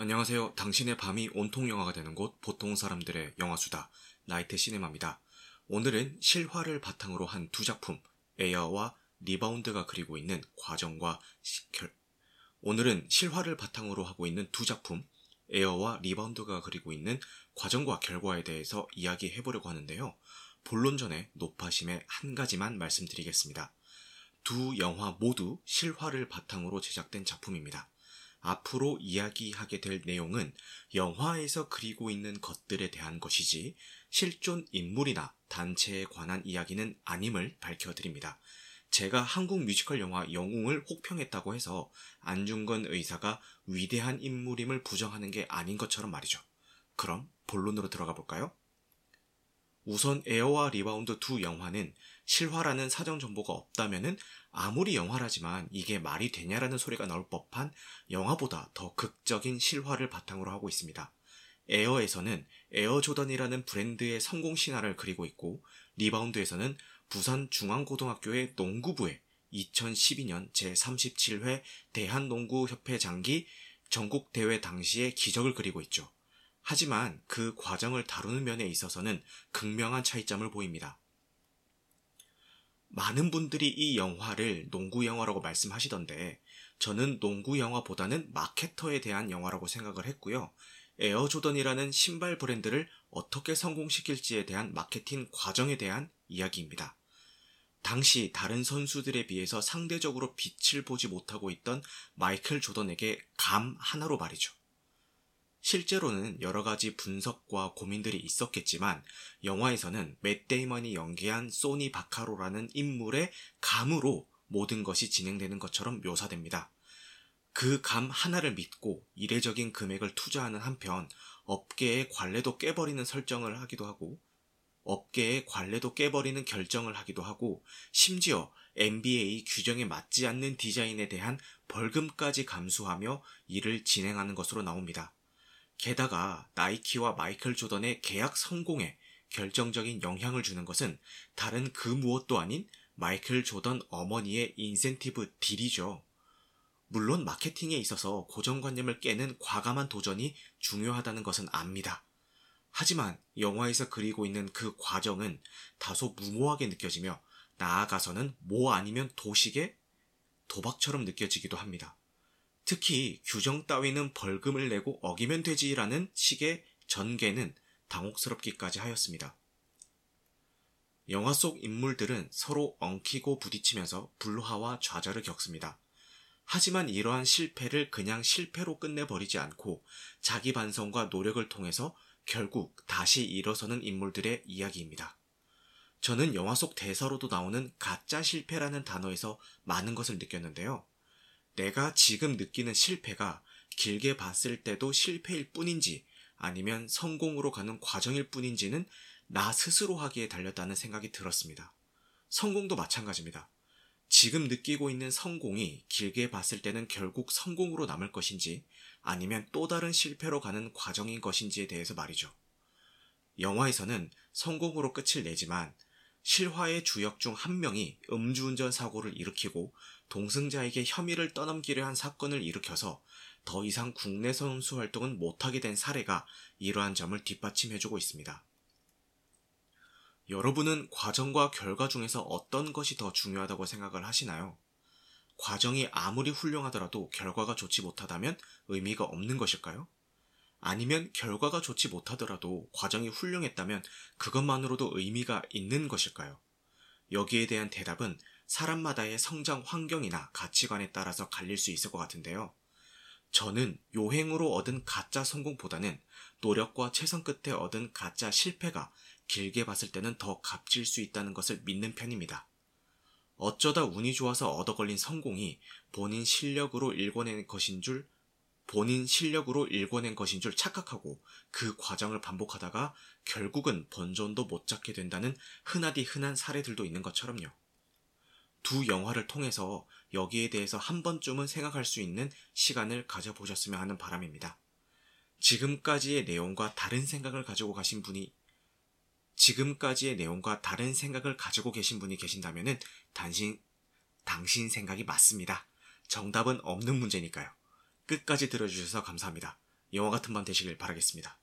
안녕하세요. 당신의 밤이 온통 영화가 되는 곳 보통 사람들의 영화수다 나이트 시네마입니다. 오늘은 실화를 바탕으로 한 두 작품 에어와 리바운드가 그리고 있는 과정과 결 오늘은 실화를 바탕으로 하고 있는 두 작품 에어와 리바운드가 그리고 있는 과정과 결과에 대해서 이야기해 보려고 하는데요. 본론 전에 노파심에 한 가지만 말씀드리겠습니다. 두 영화 모두 실화를 바탕으로 제작된 작품입니다. 앞으로 이야기하게 될 내용은 영화에서 그리고 있는 것들에 대한 것이지 실존 인물이나 단체에 관한 이야기는 아님을 밝혀드립니다. 제가 한국 뮤지컬 영화 영웅을 혹평했다고 해서 안중근 의사가 위대한 인물임을 부정하는 게 아닌 것처럼 말이죠. 그럼 본론으로 들어가 볼까요? 우선 에어와 리바운드 두 영화는 실화라는 사전 정보가 없다면은 아무리 영화라지만 이게 말이 되냐라는 소리가 나올 법한 영화보다 더 극적인 실화를 바탕으로 하고 있습니다. 에어에서는 에어 조던이라는 브랜드의 성공 신화를 그리고 있고 리바운드에서는 부산 중앙고등학교의 농구부의 2012년 제37회 대한농구협회장기 전국대회 당시의 기적을 그리고 있죠. 하지만 그 과정을 다루는 면에 있어서는 극명한 차이점을 보입니다. 많은 분들이 이 영화를 농구 영화라고 말씀하시던데 저는 농구 영화보다는 마케터에 대한 영화라고 생각을 했고요. 에어 조던이라는 신발 브랜드를 어떻게 성공시킬지에 대한 마케팅 과정에 대한 이야기입니다. 당시 다른 선수들에 비해서 상대적으로 빛을 보지 못하고 있던 마이클 조던에게 감 하나로 말이죠. 실제로는 여러 가지 분석과 고민들이 있었겠지만 영화에서는 맷 데이먼이 연기한 소니 바카로라는 인물의 감으로 모든 것이 진행되는 것처럼 묘사됩니다. 그 감 하나를 믿고 이례적인 금액을 투자하는 한편 업계의 관례도 깨버리는 설정을 하기도 하고 업계의 관례도 깨버리는 결정을 하기도 하고 심지어 NBA 규정에 맞지 않는 디자인에 대한 벌금까지 감수하며 일을 진행하는 것으로 나옵니다. 게다가 나이키와 마이클 조던의 계약 성공에 결정적인 영향을 주는 것은 다른 그 무엇도 아닌 마이클 조던 어머니의 인센티브 딜이죠. 물론 마케팅에 있어서 고정관념을 깨는 과감한 도전이 중요하다는 것은 압니다. 하지만 영화에서 그리고 있는 그 과정은 다소 무모하게 느껴지며 나아가서는 뭐 아니면 도식의 도박처럼 느껴지기도 합니다. 특히 규정 따위는 벌금을 내고 어기면 되지라는 식의 전개는 당혹스럽기까지 하였습니다. 영화 속 인물들은 서로 엉키고 부딪히면서 불화와 좌절을 겪습니다. 하지만 이러한 실패를 그냥 실패로 끝내버리지 않고 자기 반성과 노력을 통해서 결국 다시 일어서는 인물들의 이야기입니다. 저는 영화 속 대사로도 나오는 가짜 실패라는 단어에서 많은 것을 느꼈는데요. 내가 지금 느끼는 실패가 길게 봤을 때도 실패일 뿐인지 아니면 성공으로 가는 과정일 뿐인지는 나 스스로 하기에 달렸다는 생각이 들었습니다. 성공도 마찬가지입니다. 지금 느끼고 있는 성공이 길게 봤을 때는 결국 성공으로 남을 것인지 아니면 또 다른 실패로 가는 과정인 것인지에 대해서 말이죠. 영화에서는 성공으로 끝을 내지만 실화의 주역 중 한 명이 음주운전 사고를 일으키고 동승자에게 혐의를 떠넘기려 한 사건을 일으켜서 더 이상 국내 선수 활동은 못하게 된 사례가 이러한 점을 뒷받침해주고 있습니다. 여러분은 과정과 결과 중에서 어떤 것이 더 중요하다고 생각을 하시나요? 과정이 아무리 훌륭하더라도 결과가 좋지 못하다면 의미가 없는 것일까요? 아니면 결과가 좋지 못하더라도 과정이 훌륭했다면 그것만으로도 의미가 있는 것일까요? 여기에 대한 대답은 사람마다의 성장 환경이나 가치관에 따라서 갈릴 수 있을 것 같은데요. 저는 요행으로 얻은 가짜 성공보다는 노력과 최선 끝에 얻은 가짜 실패가 길게 봤을 때는 더 값질 수 있다는 것을 믿는 편입니다. 어쩌다 운이 좋아서 얻어 걸린 성공이 본인 실력으로 일궈낸 것인 줄 본인 실력으로 일궈낸 것인 줄 착각하고 그 과정을 반복하다가 결국은 본전도 못 잡게 된다는 흔하디 흔한 사례들도 있는 것처럼요. 두 영화를 통해서 여기에 대해서 한 번쯤은 생각할 수 있는 시간을 가져보셨으면 하는 바람입니다. 지금까지의 내용과 다른 생각을 가지고 가신 분이 지금까지의 내용과 다른 생각을 가지고 계신 분이 계신다면 당신, 당신 생각이 맞습니다. 정답은 없는 문제니까요. 끝까지 들어주셔서 감사합니다. 영화 같은 밤 되시길 바라겠습니다.